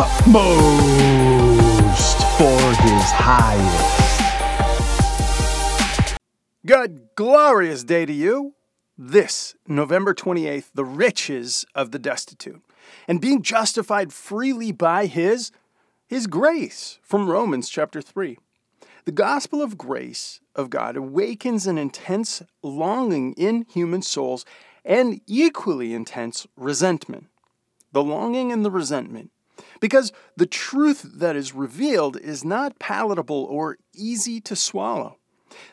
utmost for his highest. Good, glorious day to you. This, November 28th, the riches of the destitute, and being justified freely by his, his grace, from Romans chapter 3. The gospel of grace of God awakens an intense longing in human souls and equally intense resentment. The longing and the resentment. Because the truth that is revealed is not palatable or easy to swallow.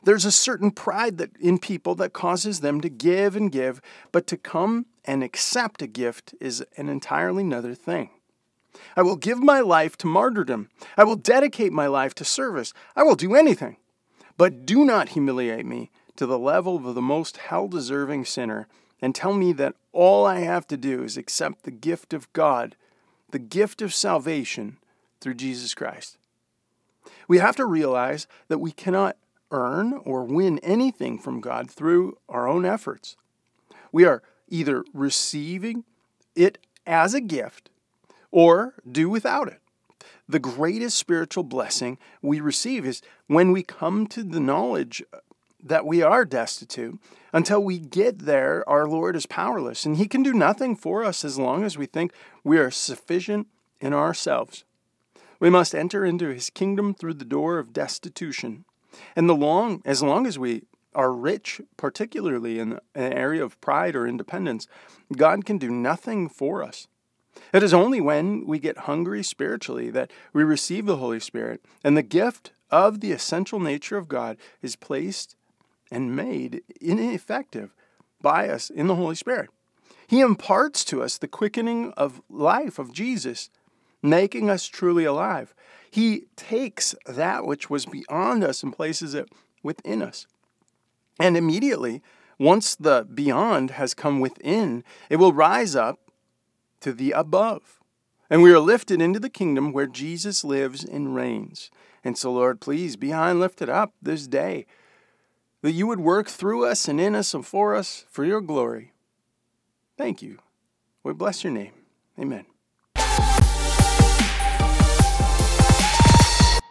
There's a certain pride that in people that causes them to give and give, but to come and accept a gift is an entirely another thing. I will give my life to martyrdom. I will dedicate my life to service. I will do anything. But do not humiliate me to the level of the most hell deserving sinner and tell me that all I have to do is accept the gift of God, the gift of salvation through Jesus Christ. We have to realize that we cannot earn or win anything from God through our own efforts. We are either receiving it as a gift or do without it. The greatest spiritual blessing we receive is when we come to the knowledge that we are destitute. Until we get there, our Lord is powerless, and He can do nothing for us as long as we think we are sufficient in ourselves. We must enter into His kingdom through the door of destitution. And the long, as long as we are rich, particularly in an area of pride or independence, God can do nothing for us. It is only when we get hungry spiritually that we receive the Holy Spirit, and the gift of the essential nature of God is placed and made ineffective by us in the Holy Spirit. He imparts to us the quickening of life of Jesus, making us truly alive. He takes that which was beyond us and places it within us. And immediately, once the beyond has come within, it will rise up to the above. And we are lifted into the kingdom where Jesus lives and reigns. And so, Lord, please be high and lifted up this day, that you would work through us and in us and for us for your glory. Thank you. We bless your name. Amen.